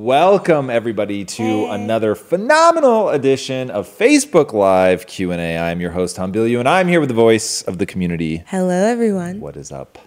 Welcome everybody to another phenomenal edition of Facebook Live Q&A. I'm your host Tom Bilyeu and I'm here with the voice of the community. Hello, everyone. What is up?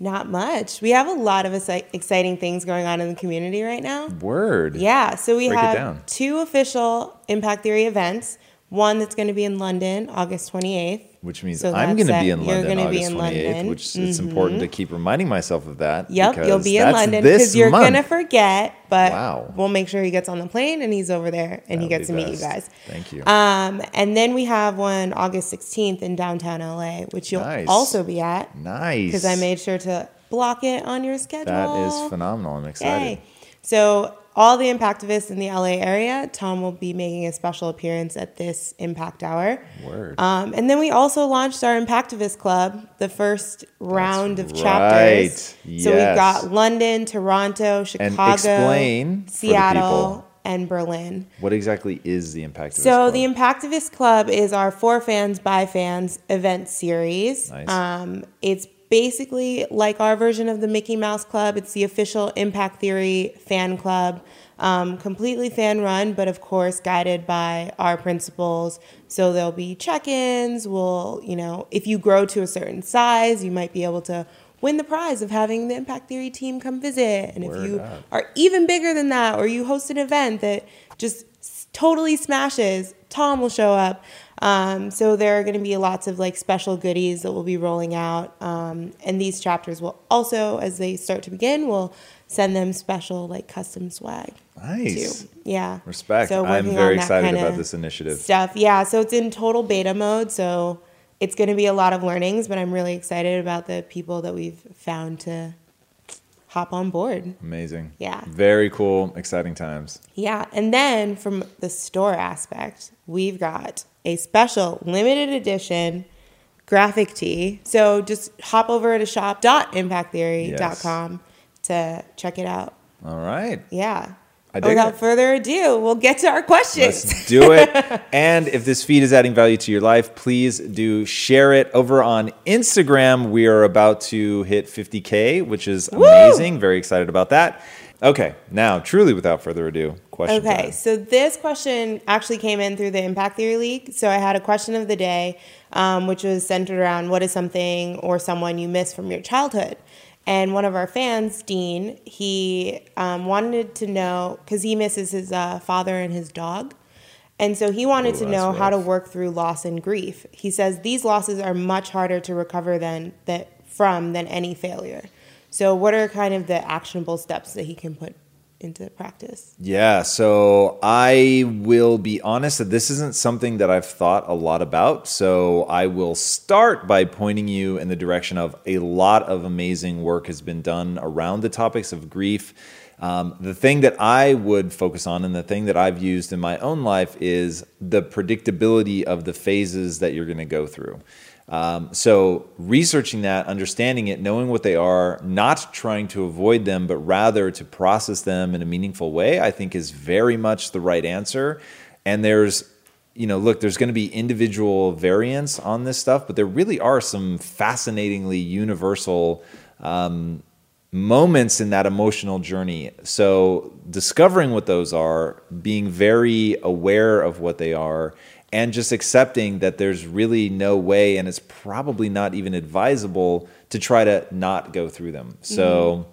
Not much. We have a lot of exciting things going on in the community right now. Word. Yeah, so we Break have two official Impact Theory events. One that's going to be in London, August 28th. Which means So I'm going to be in You're London August in 28th, London. Mm-hmm. which it's important to keep reminding myself of that. Yep, you'll be in London because you're going to forget, but Wow. we'll make sure he gets on the plane and he's over there and he That'll gets to be meet you guys. Thank you. Um, and then we have one August 16th in downtown LA, which you'll Nice. also be at nice. because I made sure to block it on your schedule. That is phenomenal. I'm excited. Yay. So, all the Impactivists in the LA area, Tom will be making a special appearance at this Impact Hour. Word. Um, and then we also launched our Impactivist Club, the first round of right. chapters. So we've got London, Toronto, Chicago, Seattle, and Berlin. what exactly is the impact of So this the club? Impactivist Club is our for fans by fans event series. Nice. Um, it's basically like our version of the Mickey Mouse Club. It's the official Impact Theory fan club, um, completely fan run, but of course guided by our principles. So there'll be check-ins. We'll, you know, if you grow to a certain size, you might be able to win the prize of having the Impact Theory team come visit. And Word if you up. are even bigger than that, or you host an event that just totally smashes, Tom will show up. Um, so there are going to be lots of like special goodies that we'll be rolling out, um, and these chapters will also, as they start to begin, will send them special like custom swag. Nice. Too. Yeah. Respect. So I'm very excited about this initiative. Stuff. Yeah. So it's in total beta mode. So it's going to be a lot of learnings, but I'm really excited about the people that we've found to hop on board. Amazing. Yeah. Very cool, exciting times. Yeah, and then from the store aspect, we've got a special limited edition graphic tee. So just hop over to shop.impacttheory.com to check it out. All right. Yeah. Without it. further ado, we'll get to our questions. Let's do it. and if this feed is adding value to your life, please do share it over on Instagram. We are about to hit 50K, which is amazing. Very excited about that. Okay, now, truly without further ado, question Okay, time. so this question actually came in through the Impact Theory League. So I had a question of the day, um, which was centered around what is something or someone you miss from your childhood. And one of our fans, Dean, he um, wanted to know because he misses his uh, father and his dog. And so he wanted Ooh, to know how to work through loss and grief. He says these losses are much harder to recover than that from than any failure. So what are kind of the actionable steps that he can put into practice? Yeah, so I will be honest that this isn't something that I've thought a lot about. So I will start by pointing you in the direction of a lot of amazing work has been done around the topics of grief. Um, the thing that I would focus on and the thing that I've used in my own life is the predictability of the phases that you're going to go through. Um, so, researching that, understanding it, knowing what they are, not trying to avoid them, but rather to process them in a meaningful way, I think is very much the right answer. And there's, you know, look, there's going to be individual variants on this stuff, but there really are some fascinatingly universal um, moments in that emotional journey. So, discovering what those are, being very aware of what they are, and just accepting that there's really no way, and it's probably not even advisable to try to not go through them. Mm-hmm. So,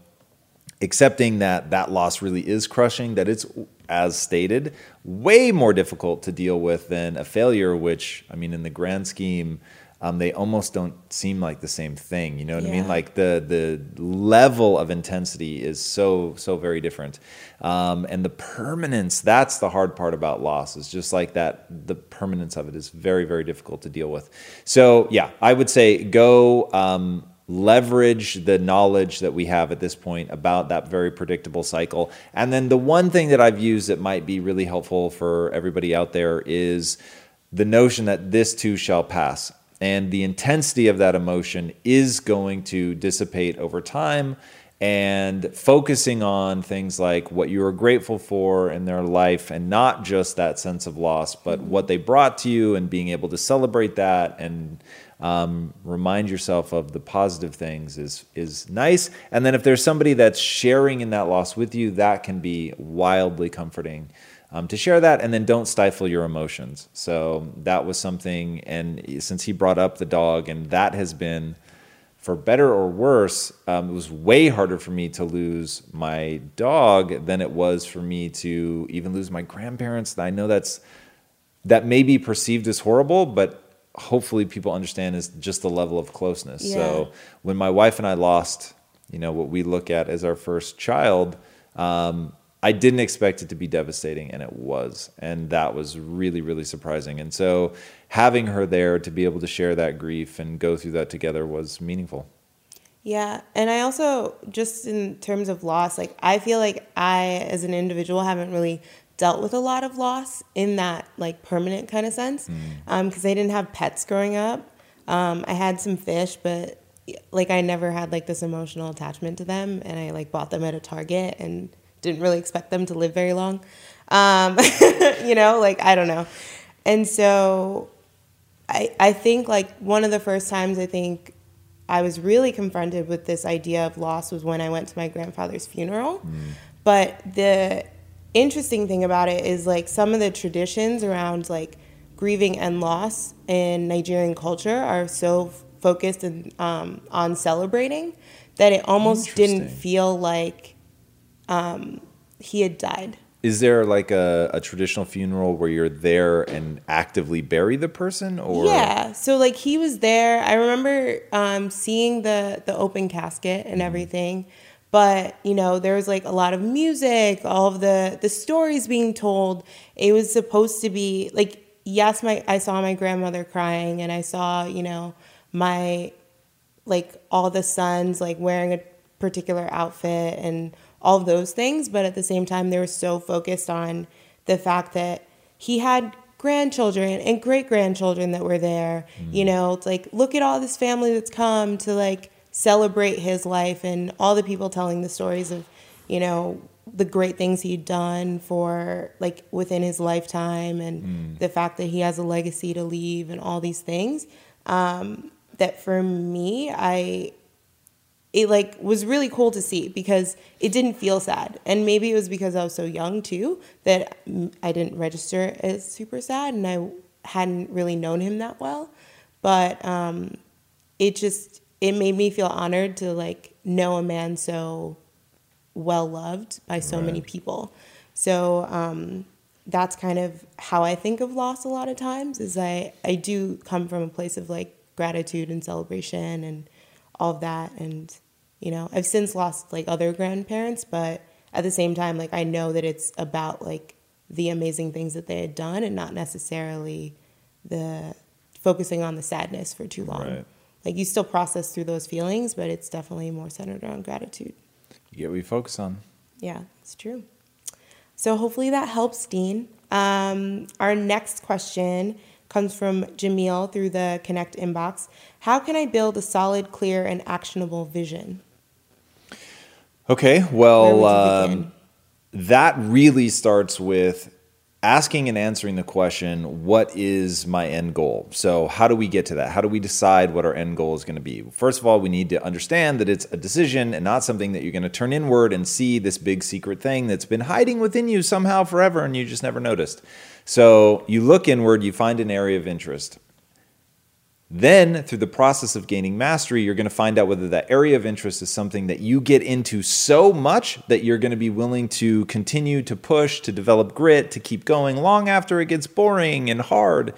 accepting that that loss really is crushing, that it's, as stated, way more difficult to deal with than a failure, which, I mean, in the grand scheme, um, they almost don't seem like the same thing. You know what I mean? Like the the level of intensity is so so very different, um, and the permanence. That's the hard part about loss. Is just like that. The permanence of it is very very difficult to deal with. So yeah, I would say go. Um, leverage the knowledge that we have at this point about that very predictable cycle. And then the one thing that I've used that might be really helpful for everybody out there is the notion that this too shall pass. And the intensity of that emotion is going to dissipate over time. And focusing on things like what you are grateful for in their life and not just that sense of loss, but what they brought to you and being able to celebrate that and um, remind yourself of the positive things is is nice. And then if there's somebody that's sharing in that loss with you, that can be wildly comforting. Um, to share that, and then don't stifle your emotions. So that was something, and since he brought up the dog, and that has been, for better or worse, um, it was way harder for me to lose my dog than it was for me to even lose my grandparents. I know that's that may be perceived as horrible, but hopefully people understand is just the level of closeness. Yeah. So when my wife and I lost, you know, what we look at as our first child, um, I didn't expect it to be devastating, and it was, and that was really, really surprising. And so having her there to be able to share that grief and go through that together was meaningful. Yeah. And I also, just in terms of loss, like I feel like I, as an individual, haven't really dealt with a lot of loss in that like permanent kind of sense because I didn't have pets growing up. Um, I had some fish, but like I never had like this emotional attachment to them, and I like bought them at a Target and didn't really expect them to live very long. Um, you know, like I don't know, and so I I think like one of the first times I think I was really confronted with this idea of loss was when I went to my grandfather's funeral. But the interesting thing about it is like some of the traditions around like grieving and loss in Nigerian culture are so focused in, um, on celebrating that it almost didn't feel like um, he had died. Is there like a, a traditional funeral where you're there and actively bury the person, or Yeah. So like he was there. I remember um, seeing the the open casket and everything. But you know, there was like a lot of music, all of the the stories being told. It was supposed to be like yes, my I saw my grandmother crying, and I saw you know my like all the sons like wearing a particular outfit and all of those things but at the same time they were so focused on the fact that he had grandchildren and great grandchildren that were there. You know it's like look at all this family that's come to like celebrate his life and all the people telling the stories of you know the great things he'd done for like within his lifetime and the fact that he has a legacy to leave and all these things. Um, that for me i it like was really cool to see because it didn't feel sad. And maybe it was because i was so young too that i didn't register as super sad and i hadn't really known him that well. But um it just it made me feel honored to like know a man so well loved by so many people. So um that's kind of how i think of loss a lot of times is i i do come from a place of like gratitude and celebration and all of that. And you know i've since lost like other grandparents but at the same time like i know that it's about like the amazing things that they had done and not necessarily the focusing on the sadness for too long. Right. like you still process through those feelings but it's definitely more centered around gratitude. You get what you focus on. yeah it's true. So hopefully that helps dean. Um, our next question comes from jamil through the connect inbox how can i build a solid clear and actionable vision Okay, well, um, that really starts with asking and answering the question, what is my end goal? So, how do we get to that? How do we decide what our end goal is going to be? First of all, we need to understand that it's a decision and not something that you're going to turn inward and see this big secret thing that's been hiding within you somehow forever and you just never noticed. So, you look inward, you find an area of interest. Then, through the process of gaining mastery, you're going to find out whether that area of interest is something that you get into so much that you're going to be willing to continue to push, to develop grit, to keep going long after it gets boring and hard.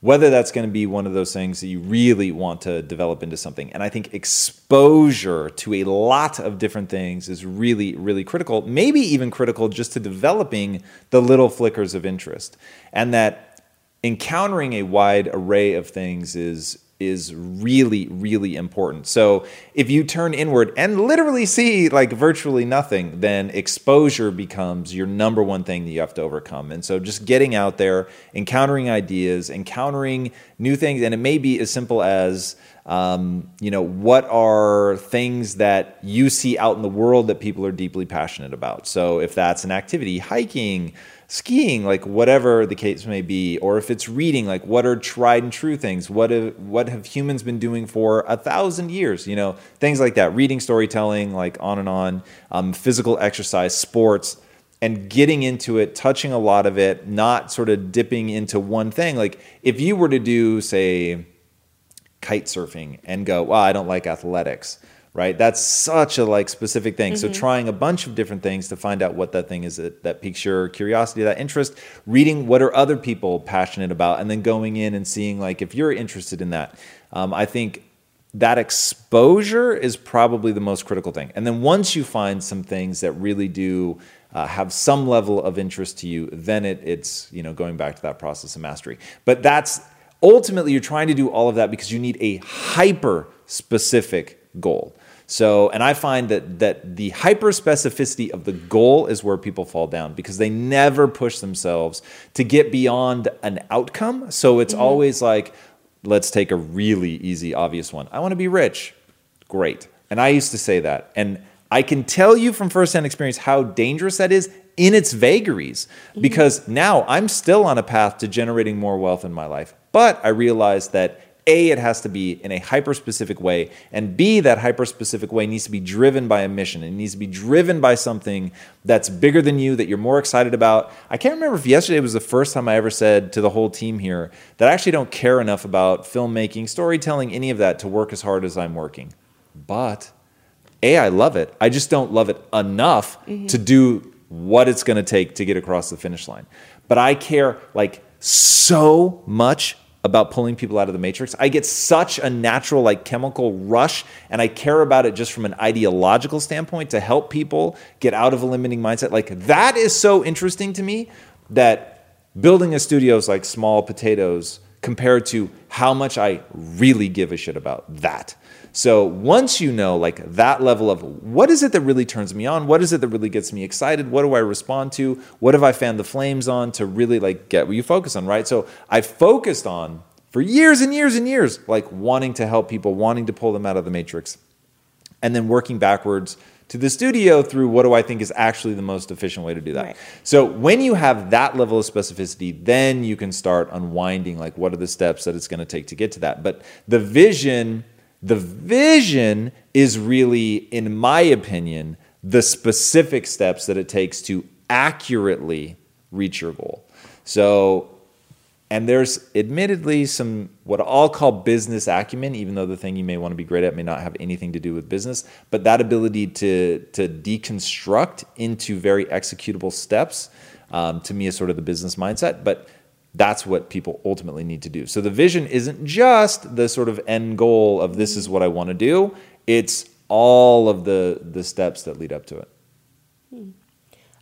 Whether that's going to be one of those things that you really want to develop into something. And I think exposure to a lot of different things is really, really critical, maybe even critical just to developing the little flickers of interest. And that encountering a wide array of things is is really really important. So if you turn inward and literally see like virtually nothing, then exposure becomes your number one thing that you have to overcome. And so just getting out there, encountering ideas, encountering new things, and it may be as simple as um, you know, what are things that you see out in the world that people are deeply passionate about? So if that's an activity, hiking, skiing, like whatever the case may be, or if it's reading, like what are tried and true things? What have, what have humans been doing for a thousand years? You know, things like that. Reading, storytelling, like on and on. Um, physical exercise, sports, and getting into it, touching a lot of it, not sort of dipping into one thing. Like if you were to do, say, kite surfing and go, well, I don't like athletics, right? That's such a like specific thing. Mm-hmm. So trying a bunch of different things to find out what that thing is that, that piques your curiosity, that interest, reading what are other people passionate about, and then going in and seeing like if you're interested in that. Um, I think that exposure is probably the most critical thing. And then once you find some things that really do uh, have some level of interest to you, then it, it's you know going back to that process of mastery. But that's ultimately you're trying to do all of that because you need a hyper specific goal. So, and I find that that the hyper specificity of the goal is where people fall down because they never push themselves to get beyond an outcome. So it's mm-hmm. always like, let's take a really easy, obvious one. I want to be rich. Great. And I used to say that. And I can tell you from firsthand experience how dangerous that is in its vagaries mm-hmm. because now I'm still on a path to generating more wealth in my life. But I realized that a, it has to be in a hyper specific way, and B, that hyper specific way needs to be driven by a mission. It needs to be driven by something that's bigger than you, that you're more excited about. I can't remember if yesterday was the first time I ever said to the whole team here that I actually don't care enough about filmmaking, storytelling, any of that to work as hard as I'm working. But A, I love it. I just don't love it enough mm-hmm. to do what it's going to take to get across the finish line. But I care like so much about pulling people out of the matrix. I get such a natural like chemical rush and I care about it just from an ideological standpoint to help people get out of a limiting mindset. Like that is so interesting to me that building a studio is like small potatoes compared to how much I really give a shit about that. So once you know like that level of what is it that really turns me on? What is it that really gets me excited? What do I respond to? What have I fanned the flames on to really like get what you focus on, right? So I focused on for years and years and years, like wanting to help people, wanting to pull them out of the matrix. And then working backwards to the studio through what do I think is actually the most efficient way to do that. Right. So when you have that level of specificity, then you can start unwinding like what are the steps that it's going to take to get to that. But the vision the vision is really, in my opinion, the specific steps that it takes to accurately reach your goal. So, and there's admittedly some what I'll call business acumen, even though the thing you may want to be great at may not have anything to do with business, but that ability to, to deconstruct into very executable steps um, to me is sort of the business mindset. But that's what people ultimately need to do. So the vision isn't just the sort of end goal of this is what I want to do. It's all of the the steps that lead up to it. Hmm.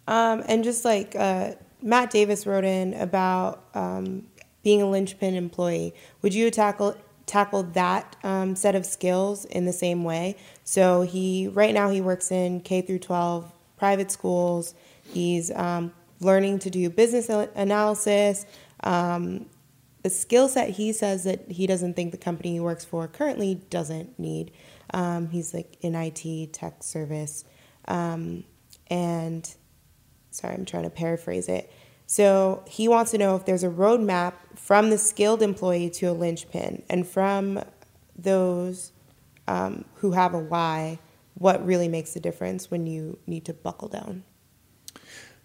Um, and just like uh, Matt Davis wrote in about um, being a linchpin employee, would you tackle tackle that um, set of skills in the same way? So he right now he works in K through 12 private schools. He's um, learning to do business analysis, um, the skill set he says that he doesn't think the company he works for currently doesn't need. Um, he's like in IT tech service. Um, and sorry, I'm trying to paraphrase it. So he wants to know if there's a roadmap from the skilled employee to a linchpin and from those um, who have a why, what really makes the difference when you need to buckle down.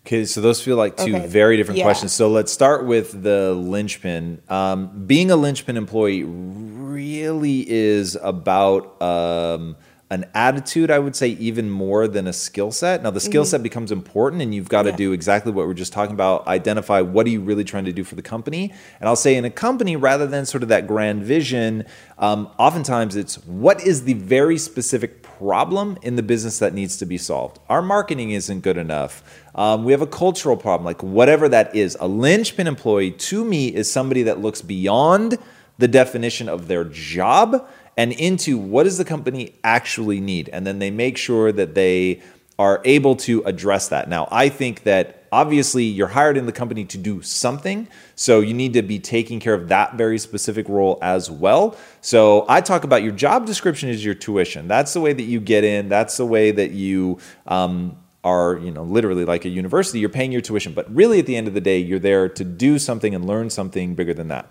Okay, so those feel like two okay. very different yeah. questions. So let's start with the linchpin. Um, being a linchpin employee really is about um, an attitude, I would say, even more than a skill set. Now, the skill mm-hmm. set becomes important, and you've got to yeah. do exactly what we're just talking about identify what are you really trying to do for the company. And I'll say, in a company, rather than sort of that grand vision, um, oftentimes it's what is the very specific problem in the business that needs to be solved. Our marketing isn't good enough. Um, we have a cultural problem, like whatever that is. A linchpin employee to me is somebody that looks beyond the definition of their job and into what does the company actually need. And then they make sure that they are able to address that. Now, I think that obviously you're hired in the company to do something, so you need to be taking care of that very specific role as well. So I talk about your job description is your tuition. That's the way that you get in. That's the way that you um, are, you know, literally like a university. You're paying your tuition, but really at the end of the day, you're there to do something and learn something bigger than that.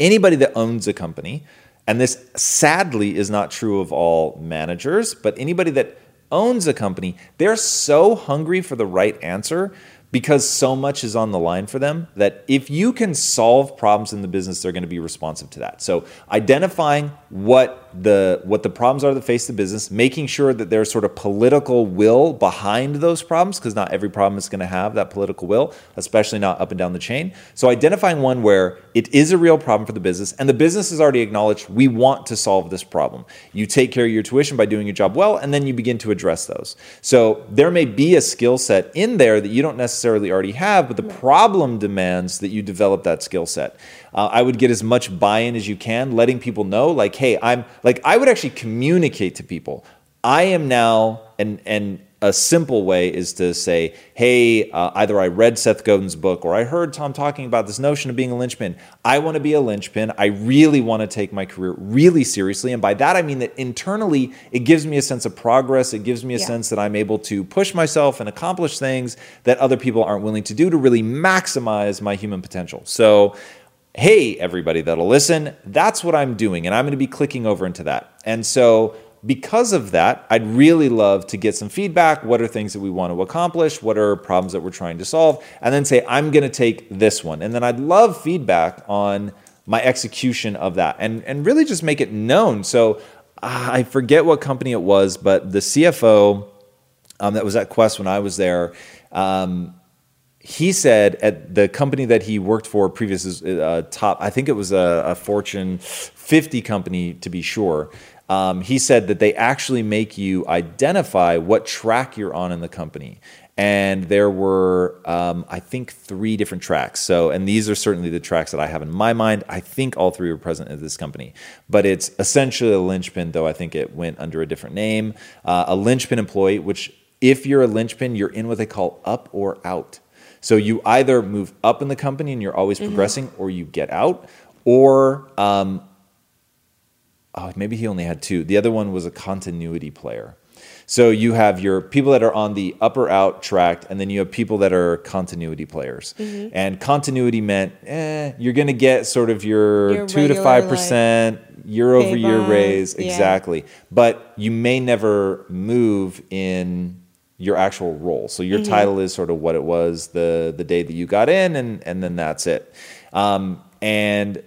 Anybody that owns a company, and this sadly is not true of all managers, but anybody that owns a company, they're so hungry for the right answer because so much is on the line for them that if you can solve problems in the business they're going to be responsive to that. So identifying what the what the problems are that face the business making sure that there's sort of political will behind those problems because not every problem is going to have that political will especially not up and down the chain. So identifying one where it is a real problem for the business and the business has already acknowledged we want to solve this problem. You take care of your tuition by doing your job well and then you begin to address those. So there may be a skill set in there that you don't necessarily necessarily already have, but the problem demands that you develop that skill set. Uh, I would get as much buy in as you can, letting people know, like, hey, I'm like, I would actually communicate to people. I am now, and, and a simple way is to say, hey, uh, either I read Seth Godin's book or I heard Tom talking about this notion of being a linchpin. I want to be a linchpin. I really want to take my career really seriously. And by that, I mean that internally, it gives me a sense of progress. It gives me a yeah. sense that I'm able to push myself and accomplish things that other people aren't willing to do to really maximize my human potential. So, hey, everybody that'll listen, that's what I'm doing. And I'm going to be clicking over into that. And so, because of that, I'd really love to get some feedback. What are things that we want to accomplish? What are problems that we're trying to solve? And then say, I'm going to take this one. And then I'd love feedback on my execution of that and, and really just make it known. So I forget what company it was, but the CFO um, that was at Quest when I was there, um, he said at the company that he worked for previous uh, top, I think it was a, a Fortune 50 company to be sure um, he said that they actually make you identify what track you're on in the company. And there were, um, I think, three different tracks. So, and these are certainly the tracks that I have in my mind. I think all three were present at this company, but it's essentially a linchpin, though I think it went under a different name. Uh, a linchpin employee, which, if you're a linchpin, you're in what they call up or out. So you either move up in the company and you're always mm-hmm. progressing, or you get out, or um, oh, maybe he only had two. The other one was a continuity player. So you have your people that are on the upper out track, and then you have people that are continuity players. Mm-hmm. And continuity meant eh, you're going to get sort of your, your two to five percent year over year raise, yeah. exactly. But you may never move in your actual role. So your mm-hmm. title is sort of what it was the the day that you got in, and and then that's it. Um, and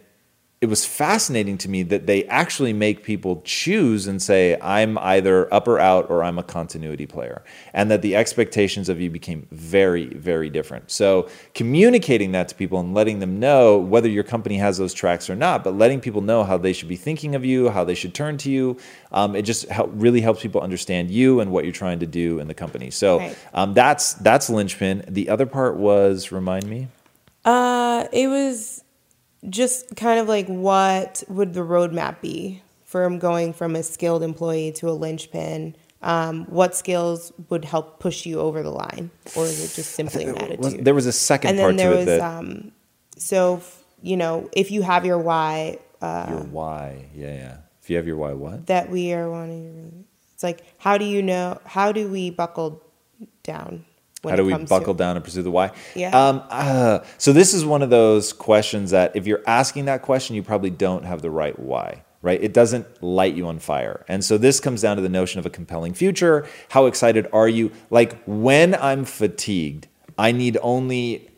it was fascinating to me that they actually make people choose and say, I'm either up or out or I'm a continuity player. And that the expectations of you became very, very different. So, communicating that to people and letting them know whether your company has those tracks or not, but letting people know how they should be thinking of you, how they should turn to you, um, it just help, really helps people understand you and what you're trying to do in the company. So, right. um, that's, that's linchpin. The other part was, remind me? Uh, it was just kind of like what would the roadmap be from going from a skilled employee to a linchpin? Um, what skills would help push you over the line, or is it just simply an attitude? There was a second and part then there to was, it. That... Um, so, you know, if you have your why, uh, your why, yeah, yeah. If you have your why, what that we are wanting. It's like, how do you know? How do we buckle down? How do we buckle to... down and pursue the why? Yeah. Um, uh, so this is one of those questions that if you're asking that question, you probably don't have the right why. Right? It doesn't light you on fire. And so this comes down to the notion of a compelling future. How excited are you? Like when I'm fatigued, I need only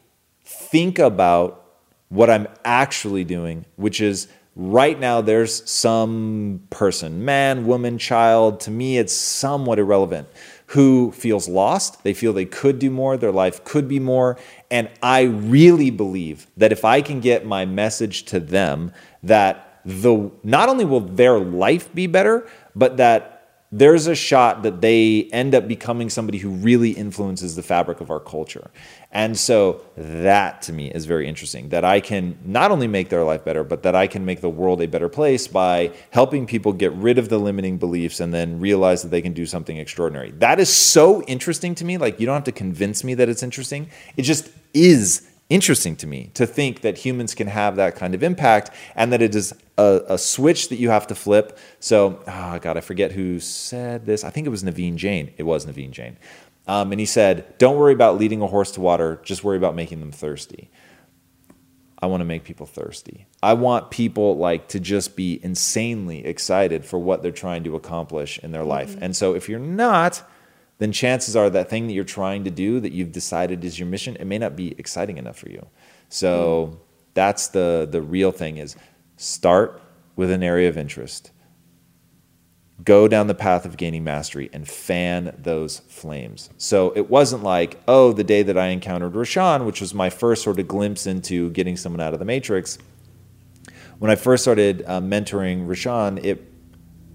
think about what I'm actually doing, which is right now there's some person, man, woman, child, to me it's somewhat irrelevant who feels lost. They feel they could do more, their life could be more. And I really believe that if I can get my message to them, that the not only will their life be better, but that there's a shot that they end up becoming somebody who really influences the fabric of our culture. And so that to me is very interesting that I can not only make their life better, but that I can make the world a better place by helping people get rid of the limiting beliefs and then realize that they can do something extraordinary. That is so interesting to me. Like, you don't have to convince me that it's interesting, it just is interesting to me to think that humans can have that kind of impact and that it is a, a, switch that you have to flip. So, oh God, I forget who said this. I think it was Naveen Jain. It was Naveen Jain. Um, and he said, Don't worry about leading a horse to water, just worry about making them thirsty. I want to make people thirsty. I want people like to just be insanely excited for what they're trying to accomplish in their life. Mm-hmm. And so if you're not, then chances are that thing that you're trying to do that you've decided is your mission, it may not be exciting enough for you. So mm. that's the the real thing is start with an area of interest. Go down the path of gaining mastery and fan those flames. So it wasn't like, oh, the day that I encountered Rashan, which was my first sort of glimpse into getting someone out of the matrix. When I first started uh, mentoring Rashan, it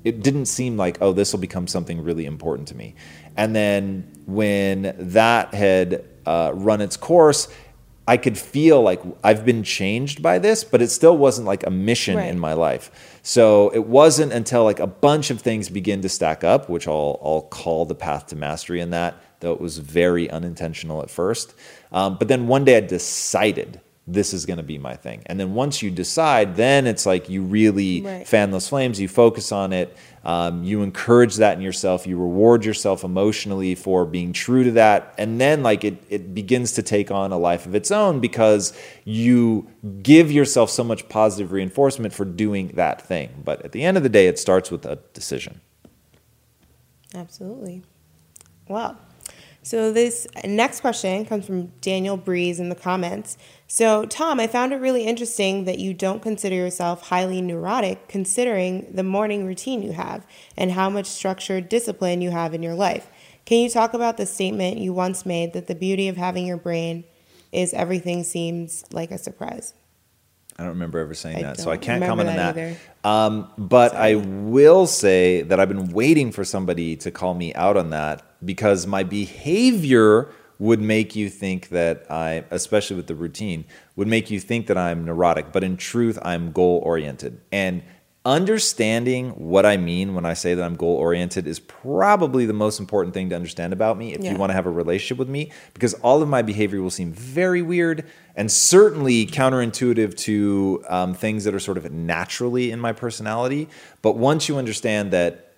it didn't seem like, oh, this will become something really important to me. And then when that had uh, run its course, I could feel like I've been changed by this, but it still wasn't like a mission right. in my life. So it wasn't until like a bunch of things begin to stack up, which I'll, I'll call the path to mastery in that, though it was very unintentional at first. Um, but then one day I decided this is going to be my thing. And then once you decide, then it's like you really right. fan those flames, you focus on it, um, you encourage that in yourself, you reward yourself emotionally for being true to that. And then, like, it, it begins to take on a life of its own because you give yourself so much positive reinforcement for doing that thing. But at the end of the day, it starts with a decision. Absolutely. Well, so this next question comes from Daniel Breeze in the comments. So, Tom, I found it really interesting that you don't consider yourself highly neurotic considering the morning routine you have and how much structured discipline you have in your life. Can you talk about the statement you once made that the beauty of having your brain is everything seems like a surprise? I don't remember ever saying I that, so I can't comment on that. Um, but Sorry. I will say that I've been waiting for somebody to call me out on that because my behavior would make you think that I, especially with the routine, would make you think that I'm neurotic. But in truth, I'm goal oriented. And understanding what I mean when I say that I'm goal oriented is probably the most important thing to understand about me if yeah. you want to have a relationship with me, because all of my behavior will seem very weird and certainly counterintuitive to um, things that are sort of naturally in my personality. But once you understand that,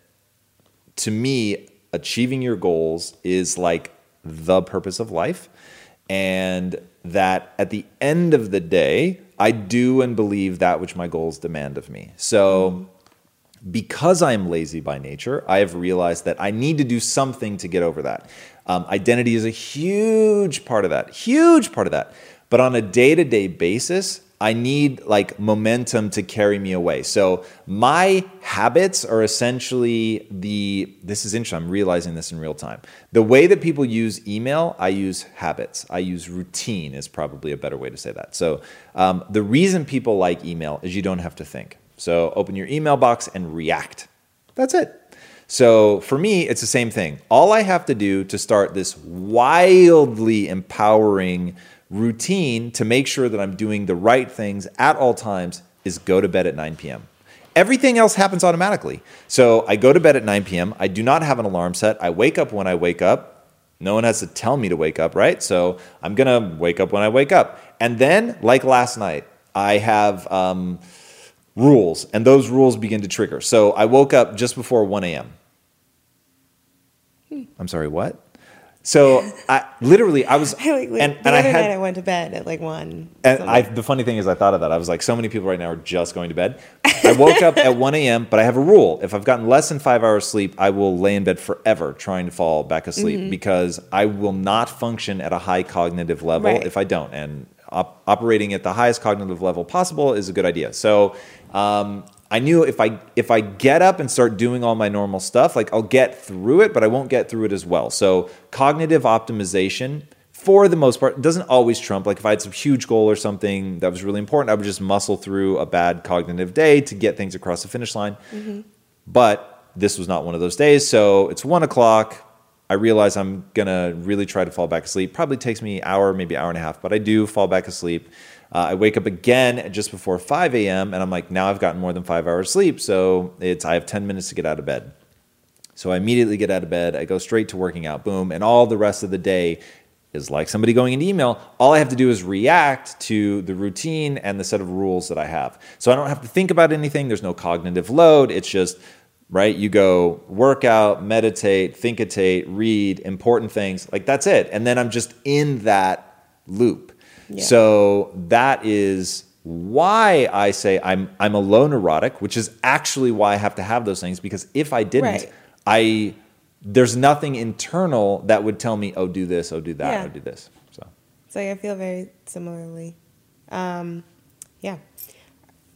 to me, achieving your goals is like the purpose of life. And that at the end of the day, I do and believe that which my goals demand of me. So, because I am lazy by nature, I have realized that I need to do something to get over that. Um, identity is a huge part of that, huge part of that. But on a day to day basis, I need like momentum to carry me away. So my habits are essentially the this is interesting. I'm realizing this in real time. The way that people use email, I use habits. I use routine is probably a better way to say that. So um, the reason people like email is you don't have to think. So open your email box and react. That's it. So for me, it's the same thing. All I have to do to start this wildly empowering routine to make sure that I'm doing the right things at all times is go to bed at 9 p.m. Everything else happens automatically. So I go to bed at 9 p.m. I do not have an alarm set. I wake up when I wake up. No one has to tell me to wake up, right? So I'm going to wake up when I wake up. And then, like last night, I have um, rules, and those rules begin to trigger. So I woke up just before 1 a.m. Hmm. I'm sorry, what? So I literally I was like, and, and I had I went to bed at like one. And I, the funny thing is I thought of that. I was like, so many people right now are just going to bed. I woke up at 1 a.m., but I have a rule. If I've gotten less than five hours sleep, I will lay in bed forever trying to fall back asleep mm-hmm. because I will not function at a high cognitive level right. if I don't. And op- operating at the highest cognitive level possible is a good idea. So um, I knew if I if I get up and start doing all my normal stuff, like I'll get through it, but I won't get through it as well. So cognitive optimization for the most part doesn't always trump like if i had some huge goal or something that was really important i would just muscle through a bad cognitive day to get things across the finish line mm-hmm. but this was not one of those days. So it's one o'clock. I realize I'm gonna really try to fall back asleep. Probably takes me an hour, maybe an hour and a half, but I do fall back asleep. Uh, I wake up again just before 5 a.m. and I'm like, now I've gotten more than five hours sleep, so it's I have 10 minutes to get out of bed. So I immediately get out of bed. I go straight to working out. Boom, and all the rest of the day is like somebody going into email. All I have to do is react to the routine and the set of rules that I have. So I don't have to think about anything. There's no cognitive load. It's just right? You go workout, meditate, thinkitate, read important things. Like that's it. And then I'm just in that loop. Yeah. So that is why I say I'm I'm a low neurotic, which is actually why I have to have those things because if I didn't, right. I there's nothing internal that would tell me, oh, do this, oh, do that, yeah. oh, do this. So, so I feel very similarly. Um, yeah.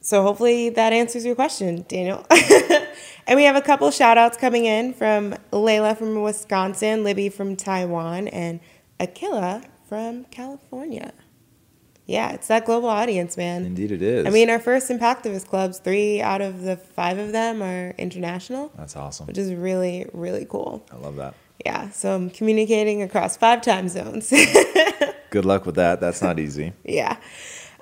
So hopefully that answers your question, Daniel. and we have a couple shout outs coming in from Layla from Wisconsin, Libby from Taiwan, and Akila from California. Yeah, it's that global audience, man. Indeed, it is. I mean, our first Impactivist clubs, three out of the five of them are international. That's awesome. Which is really, really cool. I love that. Yeah, so I'm communicating across five time zones. Good luck with that. That's not easy. yeah.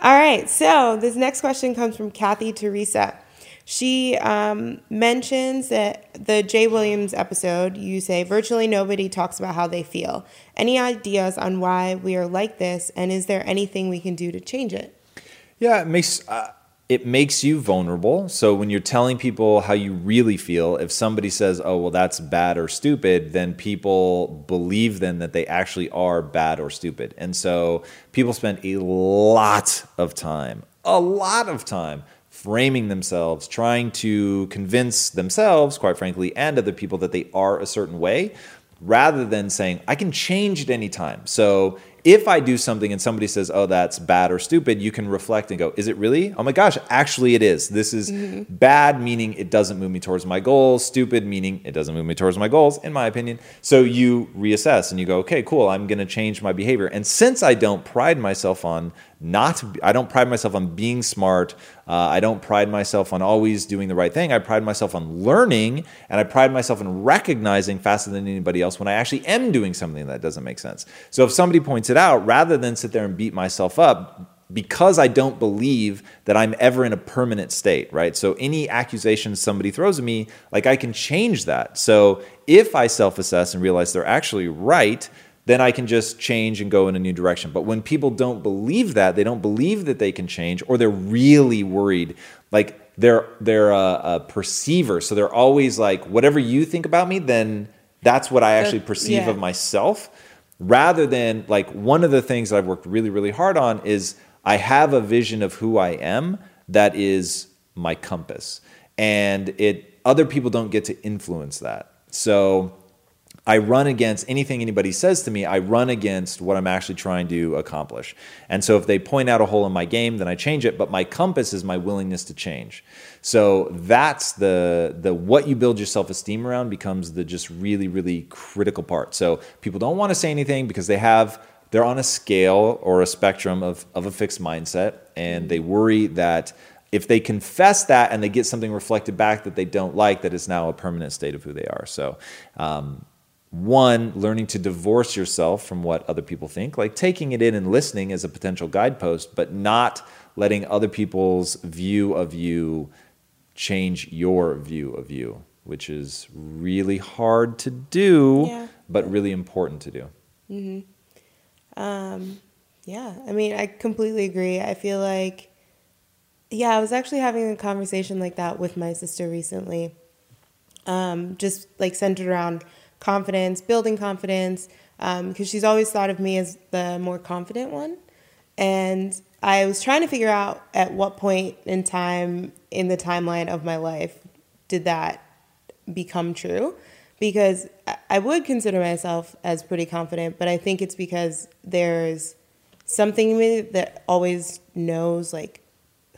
All right, so this next question comes from Kathy Teresa. She um, mentions that the Jay Williams episode, you say virtually nobody talks about how they feel. Any ideas on why we are like this, and is there anything we can do to change it? Yeah, it makes uh, it makes you vulnerable. So when you're telling people how you really feel, if somebody says, "Oh, well, that's bad or stupid," then people believe then that they actually are bad or stupid, and so people spend a lot of time, a lot of time framing themselves, trying to convince themselves, quite frankly, and other people that they are a certain way, rather than saying, I can change at any time. So if I do something and somebody says, oh, that's bad or stupid, you can reflect and go, is it really? Oh my gosh, actually it is. This is mm-hmm. bad, meaning it doesn't move me towards my goals, stupid, meaning it doesn't move me towards my goals, in my opinion. So you reassess and you go, okay, cool, I'm going to change my behavior. And since I don't pride myself on not, I don't pride myself on being smart, uh, I don't pride myself on always doing the right thing. I pride myself on learning and I pride myself in recognizing faster than anybody else when I actually am doing something that doesn't make sense. So if somebody points it out, rather than sit there and beat myself up, because I don't believe that I'm ever in a permanent state, right? So any accusation somebody throws at me, like I can change that. So if I self assess and realize they're actually right, then I can just change and go in a new direction. But when people don't believe that, they don't believe that they can change, or they're really worried, like they're they're a, a perceiver, so they're always like, whatever you think about me, then that's what I actually perceive yeah. of myself. Rather than like one of the things that I've worked really really hard on is I have a vision of who I am that is my compass, and it other people don't get to influence that. So I run against anything anybody says to me, I run against what I'm actually trying to accomplish. And so if they point out a hole in my game, then I change it, but my compass is my willingness to change. So that's the the what you build your self-esteem around becomes the just really really critical part. So people don't want to say anything because they have they're on a scale or a spectrum of of a fixed mindset and they worry that if they confess that and they get something reflected back that they don't like, that is now a permanent state of who they are. So, um, one, learning to divorce yourself from what other people think, like taking it in and listening as a potential guidepost, but not letting other people's view of you change your view of you, which is really hard to do, yeah. but really important to do. Mm-hmm. Um, yeah, I mean, I completely agree. I feel like, yeah, I was actually having a conversation like that with my sister recently, um, just like centered around confidence, building confidence, because um, she's always thought of me as the more confident one. And I was trying to figure out at what point in time in the timeline of my life did that become true. Because I would consider myself as pretty confident, but I think it's because there's something in me that always knows like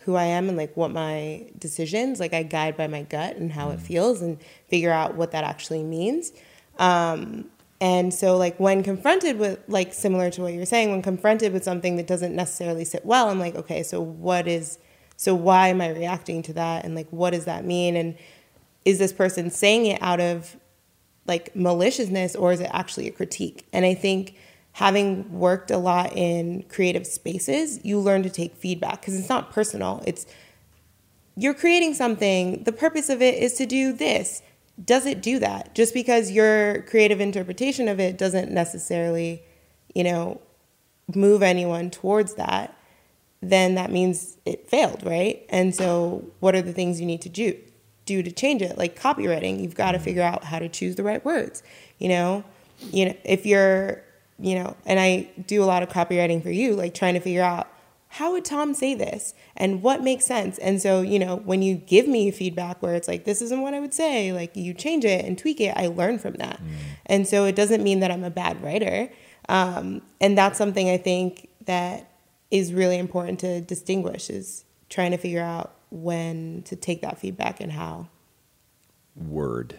who I am and like what my decisions, like I guide by my gut and how it mm. feels and figure out what that actually means. Um, and so, like, when confronted with, like, similar to what you were saying, when confronted with something that doesn't necessarily sit well, I'm like, okay, so what is, so why am I reacting to that? And, like, what does that mean? And is this person saying it out of like maliciousness or is it actually a critique? And I think having worked a lot in creative spaces, you learn to take feedback because it's not personal. It's you're creating something, the purpose of it is to do this. Does it do that? Just because your creative interpretation of it doesn't necessarily, you know, move anyone towards that, then that means it failed, right? And so, what are the things you need to do? do to change it like copywriting you've got to mm-hmm. figure out how to choose the right words you know you know if you're you know and i do a lot of copywriting for you like trying to figure out how would tom say this and what makes sense and so you know when you give me feedback where it's like this isn't what i would say like you change it and tweak it i learn from that mm. and so it doesn't mean that i'm a bad writer um, and that's something i think that is really important to distinguish is trying to figure out when to take that feedback and how. Word.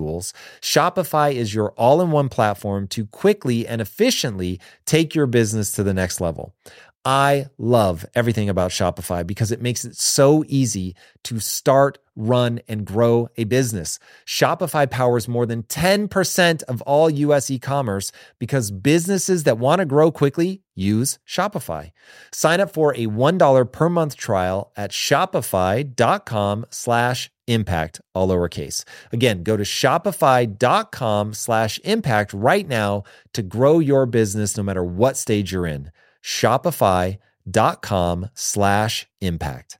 tools, Shopify is your all in one platform to quickly and efficiently take your business to the next level. I love everything about Shopify because it makes it so easy to start, run, and grow a business. Shopify powers more than 10% of all US e commerce because businesses that want to grow quickly use Shopify. Sign up for a $1 per month trial at shopify.com slash impact, all lowercase. Again, go to shopify.com slash impact right now to grow your business no matter what stage you're in. Shopify.com slash impact.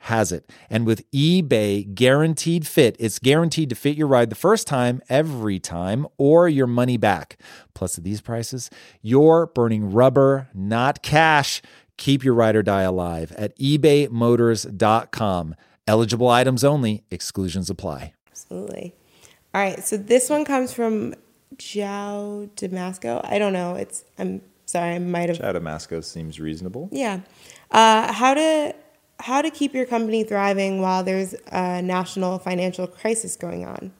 has it. And with eBay guaranteed fit, it's guaranteed to fit your ride the first time, every time, or your money back. Plus, at these prices, you're burning rubber, not cash. Keep your ride or die alive at ebaymotors.com. Eligible items only, exclusions apply. Absolutely. All right, so this one comes from Joe Damasco. I don't know. It's I'm sorry, I might have Joe Damasco seems reasonable. Yeah. Uh, how to how to keep your company thriving while there's a national financial crisis going on.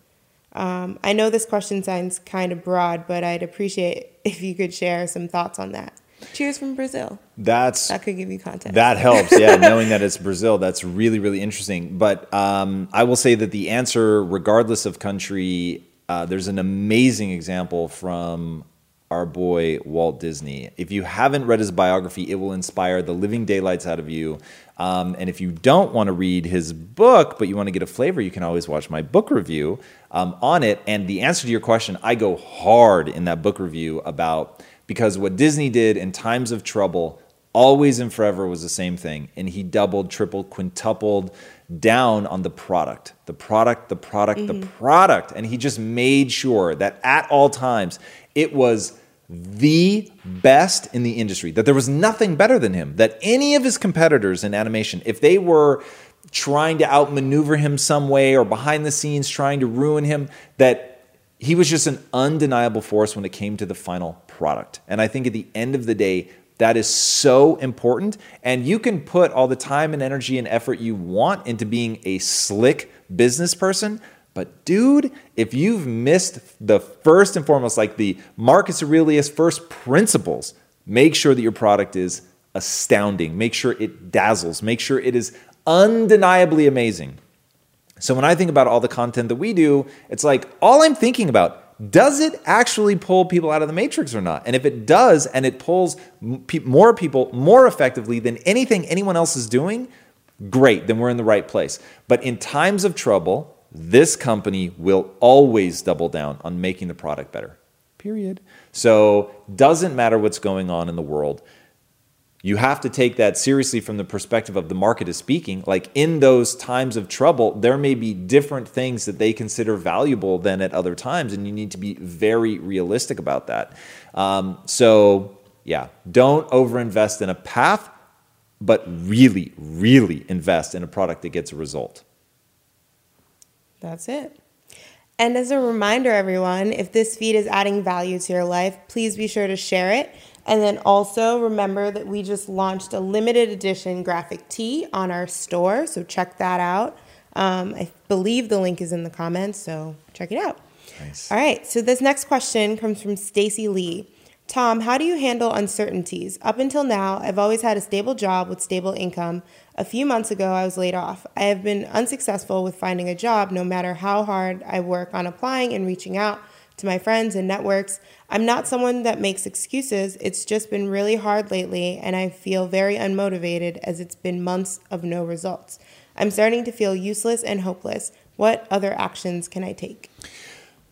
Um, I know this question sounds kind of broad, but I'd appreciate if you could share some thoughts on that. Cheers from Brazil. That's That could give you context. That helps, yeah. knowing that it's Brazil, that's really, really interesting. But um, I will say that the answer, regardless of country, uh, there's an amazing example from our boy Walt Disney. If you haven't read his biography, it will inspire the living daylights out of you. Um, and if you don't want to read his book, but you want to get a flavor, you can always watch my book review um, on it. And the answer to your question, I go hard in that book review about because what Disney did in times of trouble always and forever was the same thing. And he doubled, tripled, quintupled down on the product, the product, the product, the product. And he just made sure that at all times it was the best in the industry, that there was nothing better than him, that any of his competitors in animation, if they were trying to outmaneuver him some way or behind the scenes trying to ruin him, that he was just an undeniable force when it came to the final product. And I think at the end of the day, that is so important. And you can put all the time and energy and effort you want into being a slick business person. But dude, if you've missed the first and foremost, like the Marcus Aurelius first principles, make sure that your product is astounding. Make sure it dazzles. Make sure it is undeniably amazing. So when I think about all the content that we do, it's like all I'm thinking about does it actually pull people out of the matrix or not? And if it does, and it pulls more people more effectively than anything anyone else is doing, great, then we're in the right place. But in times of trouble, this company will always double down on making the product better. Period. So, doesn't matter what's going on in the world you have to take that seriously from the perspective of the market is speaking. Like in those times of trouble, there may be different things that they consider valuable than at other times, and you need to be very realistic about that. Um, so, yeah, don't overinvest in a path, but really, really invest in a product that gets a result. That's it. And as a reminder, everyone, if this feed is adding value to your life, please be sure to share it. And then also remember that we just launched a limited edition graphic tee on our store. So check that out. Um, I believe the link is in the comments, so check it out. Nice. All right. So this next question comes from Stacy Lee. Tom, how do you handle uncertainties? Up until now, I've always had a stable job with stable income. A few months ago, I was laid off. I have been unsuccessful with finding a job no matter how hard I work on applying and reaching out to my friends and networks. I'm not someone that makes excuses. It's just been really hard lately, and I feel very unmotivated as it's been months of no results. I'm starting to feel useless and hopeless. What other actions can I take?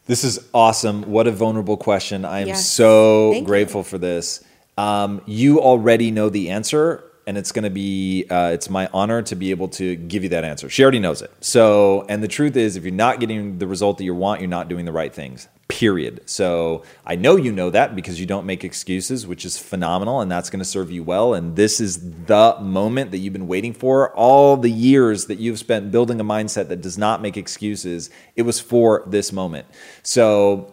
This is awesome. What a vulnerable question. I am Yes. so Thank you. grateful for this. Um, you already know the answer, and it's going to be uh, it's my honor to be able to give you that answer. She already knows it. So, and the truth is, if you're not getting the result that you want, you're not doing the right things. Period. So I know you know that because you don't make excuses, which is phenomenal, and that's going to serve you well. And this is the moment that you've been waiting for. All the years that you've spent building a mindset that does not make excuses, it was for this moment. So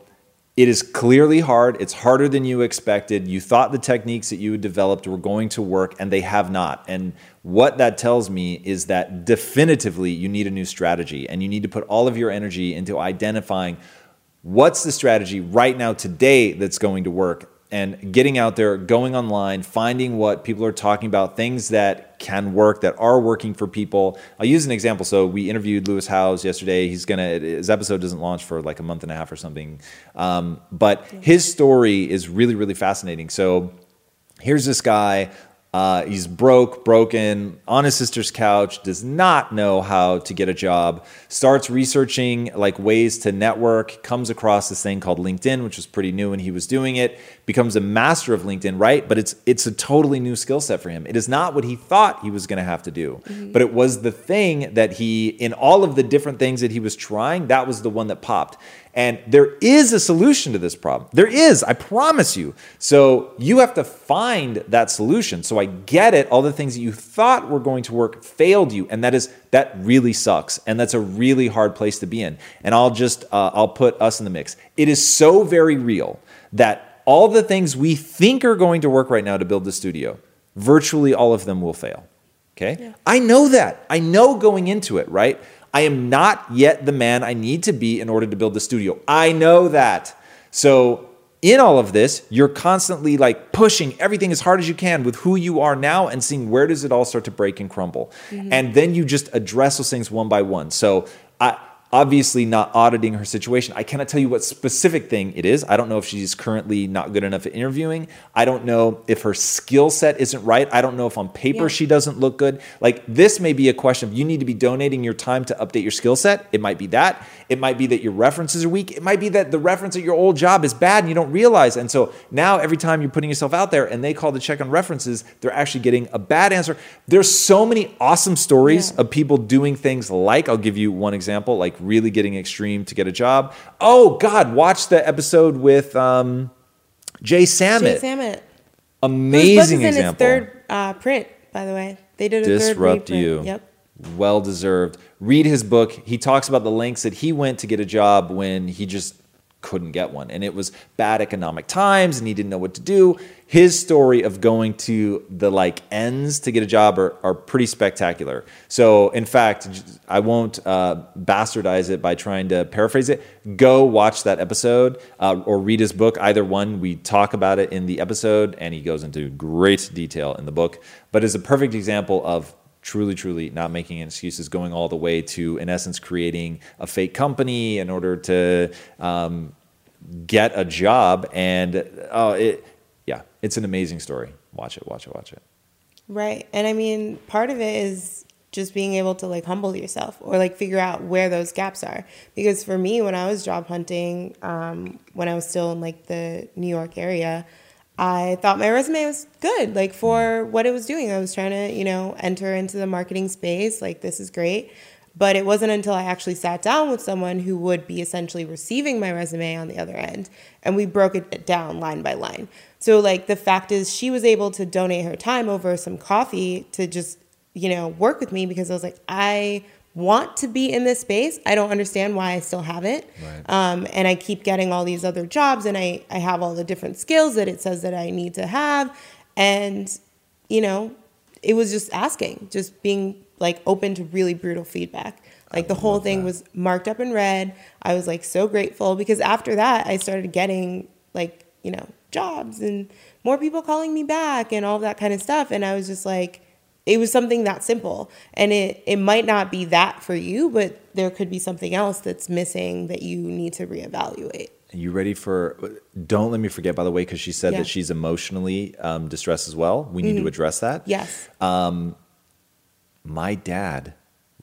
it is clearly hard. It's harder than you expected. You thought the techniques that you had developed were going to work, and they have not. And what that tells me is that definitively you need a new strategy, and you need to put all of your energy into identifying what's the strategy right now, today, that's going to work. And getting out there, going online, finding what people are talking about, things that can work, that are working for people. I'll use an example. So we interviewed Lewis Howes yesterday. He's gonna his episode doesn't launch for like a month and a half or something, um, but his story is really really fascinating. So here's this guy. Uh, he's broke, broken, on his sister's couch, does not know how to get a job, starts researching like ways to network, comes across this thing called LinkedIn, which was pretty new when he was doing it, becomes a master of LinkedIn, right? But it's it's a totally new skill set for him. It is not what he thought he was gonna have to do, but it was the thing that he, in all of the different things that he was trying, that was the one that popped. And there is a solution to this problem. There is, I promise you. So you have to find that solution. So I get it. All the things that you thought were going to work failed you, and that is that really sucks, and that's a really hard place to be in. And I'll just uh, I'll put us in the mix. It is so very real that all the things we think are going to work right now to build the studio, virtually all of them will fail. Okay? I know that. I know going into it, right? I am not yet the man I need to be in order to build the studio. I know that. So, in all of this, you're constantly like pushing everything as hard as you can with who you are now and seeing where does it all start to break and crumble. Mm-hmm. And then you just address those things one by one. So, I obviously not auditing her situation. I cannot tell you what specific thing it is. I don't know if she's currently not good enough at interviewing. I don't know if her skill set isn't right. I don't know if on paper Yeah. she doesn't look good. Like this may be a question of you need to be donating your time to update your skill set. It might be that. It might be that your references are weak. It might be that the reference at your old job is bad and you don't realize. And so now every time you're putting yourself out there and they call to check on references, they're actually getting a bad answer. There's so many awesome stories Yeah. of people doing things like I'll give you one example, like really getting extreme to get a job. Oh God, watch the episode with um, Jay Samit. Jay Samit. Amazing Whose book is in example. its third uh, print, by the way. They did a third Disrupt reprint. You. Yep. Well deserved. Read his book. He talks about the lengths that he went to get a job when he just couldn't get one. And it was bad economic times and he didn't know what to do. His story of going to the like ends to get a job are, are pretty spectacular. So, in fact, I won't uh, bastardize it by trying to paraphrase it. Go watch that episode uh, or read his book. Either one, we talk about it in the episode and he goes into great detail in the book. But is a perfect example of truly, truly not making excuses, going all the way to, in essence, creating a fake company in order to um, get a job. And oh, it, yeah, it's an amazing story. Watch it, watch it, watch it. Right. And I mean, part of it is just being able to like humble yourself or like figure out where those gaps are. Because for me, when I was job hunting, um, when I was still in like the New York area, I thought my resume was good, like for what it was doing. I was trying to, you know, enter into the marketing space. Like, this is great. But it wasn't until I actually sat down with someone who would be essentially receiving my resume on the other end and we broke it down line by line. So, like, the fact is, she was able to donate her time over some coffee to just, you know, work with me because I was like, I want to be in this space. I don't understand why I still haven't. Right. Um, and I keep getting all these other jobs and I, I have all the different skills that it says that I need to have. And, you know, it was just asking, just being like open to really brutal feedback. Like the whole thing was marked up in red. I was like so grateful because after that, I started getting like, you know, jobs and more people calling me back and all that kind of stuff. And I was just like, it was something that simple. And it, it might not be that for you, but there could be something else that's missing that you need to reevaluate. Are you ready for? Don't let me forget, by the way, because she said Yeah. that she's emotionally um, distressed as well. We need to address that. Yes. my dad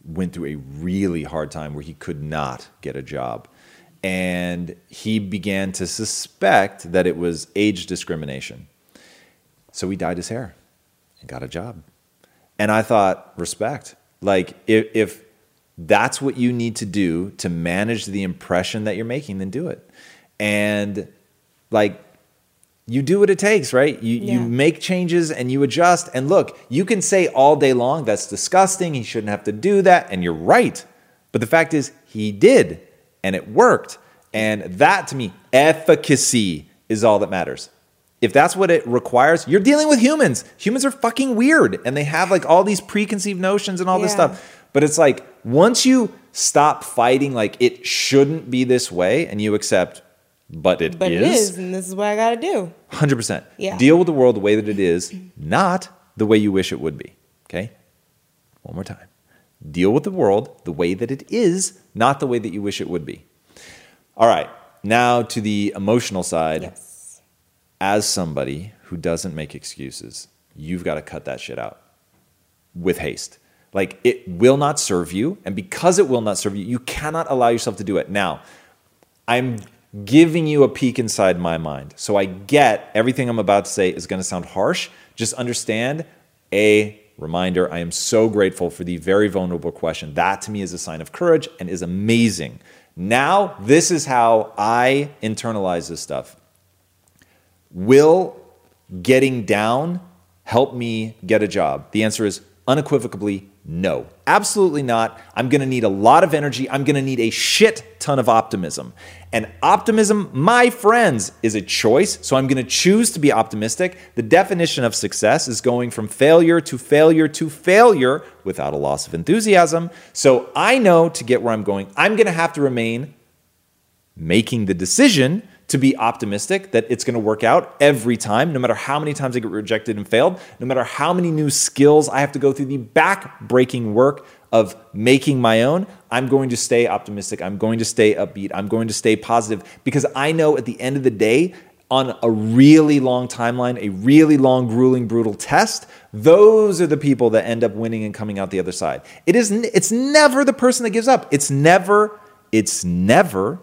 went through a really hard time where he could not get a job. And he began to suspect that it was age discrimination. So he dyed his hair and got a job. And I thought, respect. Like, if, if that's what you need to do to manage the impression that you're making, then do it. And like, you do what it takes, right? You you make changes and you adjust. And look, you can say all day long that's disgusting. He shouldn't have to do that, and you're right. But the fact is, he did, and it worked. And that to me, efficacy is all that matters. If that's what it requires, you're dealing with humans. Humans are fucking weird, and they have like all these preconceived notions and all this stuff. But it's like once you stop fighting, like it shouldn't be this way, and you accept, but it is. But it is, and this is what I got to do. Hundred percent. Yeah. Deal with the world the way that it is, not the way you wish it would be. Okay. One more time. Deal with the world the way that it is, not the way that you wish it would be. All right. Now to the emotional side. Yes. As somebody who doesn't make excuses, you've got to cut that shit out with haste. Like it will not serve you, and because it will not serve you, you cannot allow yourself to do it. Now, I'm giving you a peek inside my mind. So I get everything I'm about to say is going to sound harsh. Just understand a reminder I am so grateful for the very vulnerable question. That to me is a sign of courage and is amazing. Now, this is how I internalize this stuff. Will getting down help me get a job? The answer is unequivocally no. Absolutely not. I'm going to need a lot of energy. I'm going to need a shit ton of optimism. And optimism, my friends, is a choice. So I'm going to choose to be optimistic. The definition of success is going from failure to failure to failure without a loss of enthusiasm. So I know to get where I'm going, I'm going to have to remain making the decision to be optimistic that it's going to work out every time, no matter how many times I get rejected and failed, no matter how many new skills I have to go through the back breaking work of making my own, I'm going to stay optimistic. I'm going to stay upbeat. I'm going to stay positive because I know at the end of the day, on a really long timeline, a really long, grueling, brutal test, those are the people that end up winning and coming out the other side. It is it's never the person that gives up. It's never it's never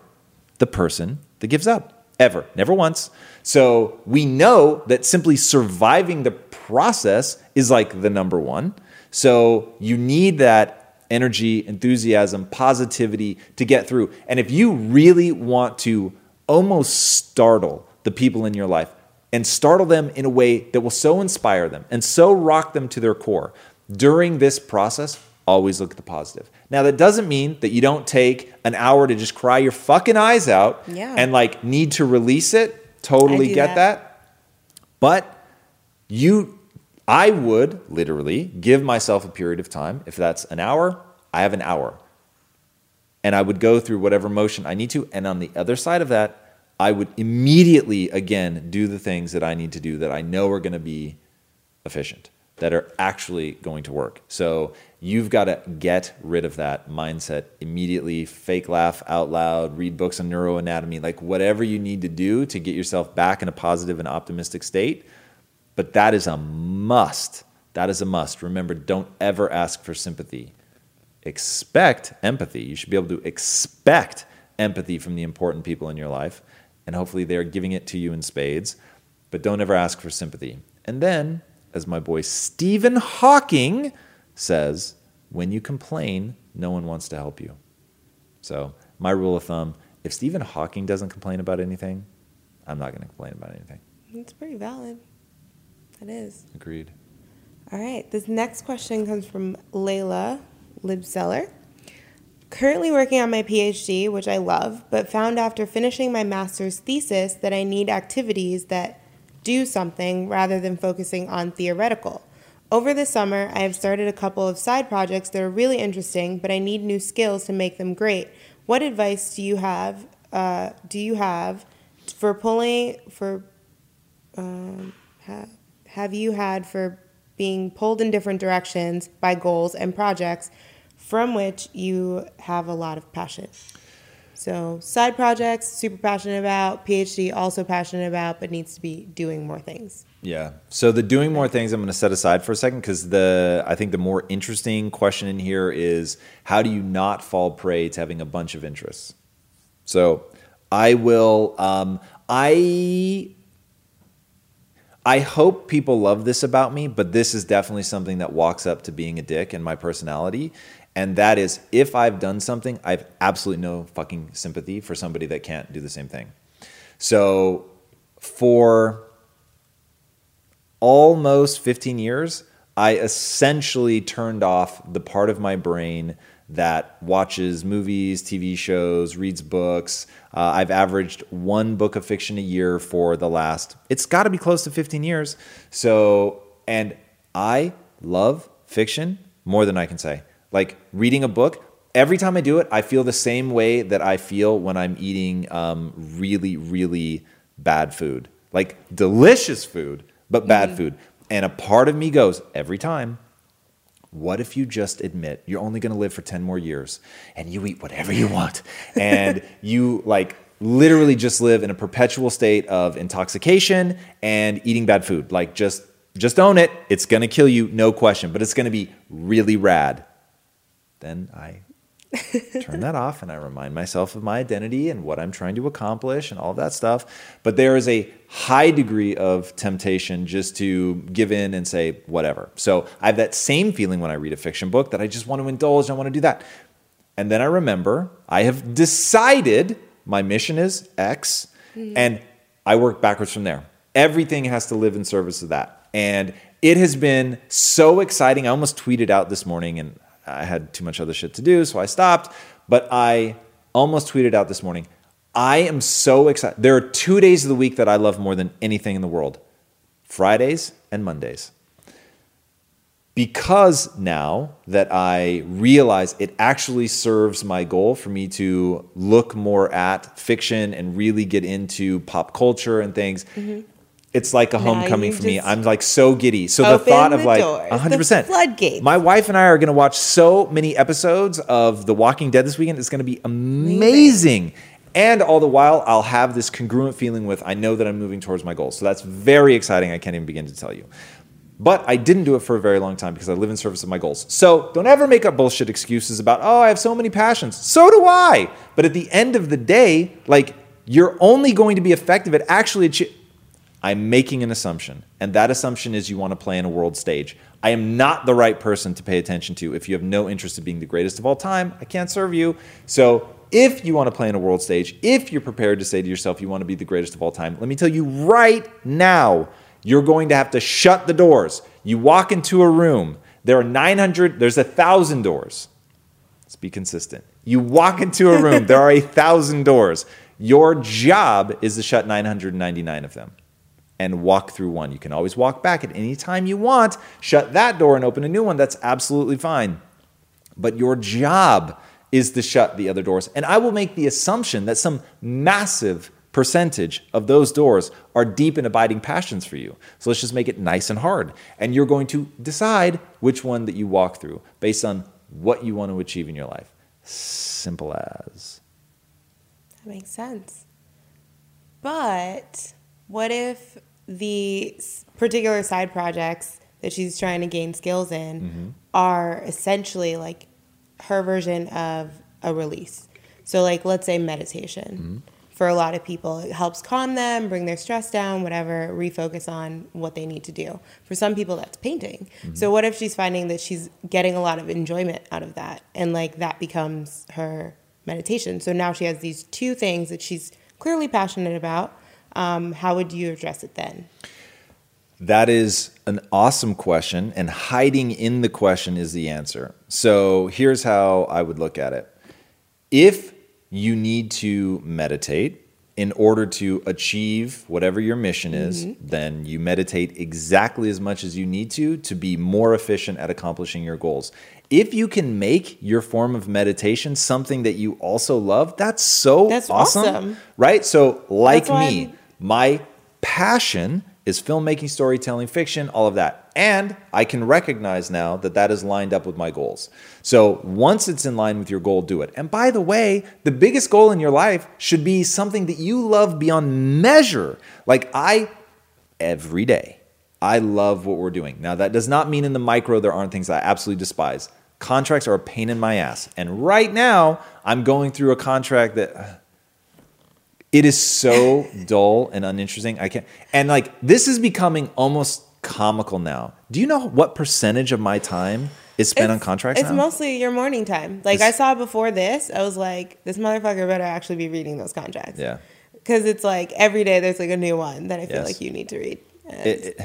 the person that gives up. Ever. Never once. So we know that simply surviving the process is like the number one. So you need that energy, enthusiasm, positivity to get through. And if you really want to almost startle the people in your life and startle them in a way that will so inspire them and so rock them to their core during this process, always look at the positive. Now, that doesn't mean that you don't take an hour to just cry your fucking eyes out Yeah. and like need to release it. Totally get that. that. But you, I would literally give myself a period of time. If that's an hour, I have an hour. And I would go through whatever motion I need to. And on the other side of that, I would immediately again do the things that I need to do that I know are going to be efficient, that are actually going to work. So you've got to get rid of that mindset immediately. Fake laugh out loud, read books on neuroanatomy, like whatever you need to do to get yourself back in a positive and optimistic state. But that is a must. That is a must. Remember, don't ever ask for sympathy. Expect empathy. You should be able to expect empathy from the important people in your life. And hopefully they're giving it to you in spades. But don't ever ask for sympathy. And then, as my boy Stephen Hawking says, when you complain, no one wants to help you. So, my rule of thumb if Stephen Hawking doesn't complain about anything, I'm not going to complain about anything. It's pretty valid. It is. Agreed. All right. This next question comes from Layla Libzeller. Currently working on my PhD, which I love, but found after finishing my master's thesis that I need activities that do something rather than focusing on theoretical. Over the summer, I have started a couple of side projects that are really interesting, but I need new skills to make them great. What advice do you have? Uh, do you have for pulling for um, ha- have you had for being pulled in different directions by goals and projects from which you have a lot of passion? So, side projects, super passionate about, PhD, also passionate about, but needs to be doing more things. Yeah. So the doing more things I'm going to set aside for a second because the I think the more interesting question in here is how do you not fall prey to having a bunch of interests? So I will. Um, I I hope people love this about me, but this is definitely something that walks up to being a dick and my personality. And that is if I've done something, I have absolutely no fucking sympathy for somebody that can't do the same thing. So for almost 15 years, I essentially turned off the part of my brain that watches movies, TV shows, reads books. Uh, I've averaged one book of fiction a year for the last, it's got to be close to 15 years. So, and I love fiction more than I can say. Like reading a book, every time I do it, I feel the same way that I feel when I'm eating um, really, really bad food. Like delicious food, but bad mm-hmm. food. And a part of me goes every time, what if you just admit you're only going to live for 10 more years and you eat whatever you want? And you like literally just live in a perpetual state of intoxication and eating bad food. Like just just own it. It's going to kill you no question. But it's going to be really rad. Then i turn that off and I remind myself of my identity and what I'm trying to accomplish and all of that stuff. But there is a high degree of temptation just to give in and say whatever. So I have that same feeling when I read a fiction book that I just want to indulge, I want to do that. And then I remember I have decided my mission is X hmm. and I work backwards from there. Everything has to live in service of that. And it has been so exciting. I almost tweeted out this morning and I had too much other shit to do, so I stopped. But I almost tweeted out this morning. I am so excited. There are two days of the week that I love more than anything in the world Fridays and Mondays. Because now that I realize it actually serves my goal for me to look more at fiction and really get into pop culture and things, mm-hmm. It's like a homecoming for me. I'm like so giddy. So the thought of the like doors, 100%. floodgates. My wife and I are going to watch so many episodes of The Walking Dead this weekend. It's going to be amazing. And all the while, I'll have this congruent feeling with I know that I'm moving towards my goals. So that's very exciting. I can't even begin to tell you. But I didn't do it for a very long time because I live in service of my goals. So don't ever make up bullshit excuses about, oh, I have so many passions. So do I. But at the end of the day, like, you're only going to be effective at actually achieving. I'm making an assumption, and that assumption is you want to play in a world stage. I am not the right person to pay attention to. If you have no interest in being the greatest of all time, I can't serve you. So, if you want to play in a world stage, if you're prepared to say to yourself, you want to be the greatest of all time, let me tell you right now, you're going to have to shut the doors. You walk into a room, there are 900, there's a thousand doors. Let's be consistent. You walk into a room, there are a thousand doors. Your job is to shut 999 of them and walk through one. You can always walk back at any time you want, shut that door and open a new one. That's absolutely fine. But your job is to shut the other doors. And I will make the assumption that some massive percentage of those doors are deep and abiding passions for you. So let's just make it nice and hard. And you're going to decide which one that you walk through based on what you want to achieve in your life. Simple as. That makes sense. But what if the particular side projects that she's trying to gain skills in Mm-hmm. are essentially like her version of a release? So, like, let's say meditation. Mm-hmm. For a lot of people, it helps calm them, bring their stress down, whatever, refocus on what they need to do. For some people, that's painting. Mm-hmm. So, what if she's finding that she's getting a lot of enjoyment out of that and like that becomes her meditation? So now she has these two things that she's clearly passionate about. Um, how would you address it then? That is an awesome question, and hiding in the question is the answer. So here's how I would look at it. If you need to meditate in order to achieve whatever your mission is, then you meditate exactly as much as you need to to be more efficient at accomplishing your goals. If you can make your form of meditation something that you also love, that's so That's awesome, awesome. right? So, like me, I'm- my passion is filmmaking, storytelling, fiction, all of that. And I can recognize now that that is lined up with my goals. So once it's in line with your goal, do it. And by the way, the biggest goal in your life should be something that you love beyond measure. Like I, every day, I love what we're doing. Now, that does not mean in the micro there aren't things I absolutely despise. Contracts are a pain in my ass. And right now, I'm going through a contract that it is so dull and uninteresting. I can't. And like this is becoming almost comical now. Do you know what percentage of my time is spent on contracts It's now? mostly your morning time. Like It's- I saw before this, I was like, this motherfucker better actually be reading those contracts. yeah. Because it's like every day there's like a new one that I feel Yes. like you need to read. It, it,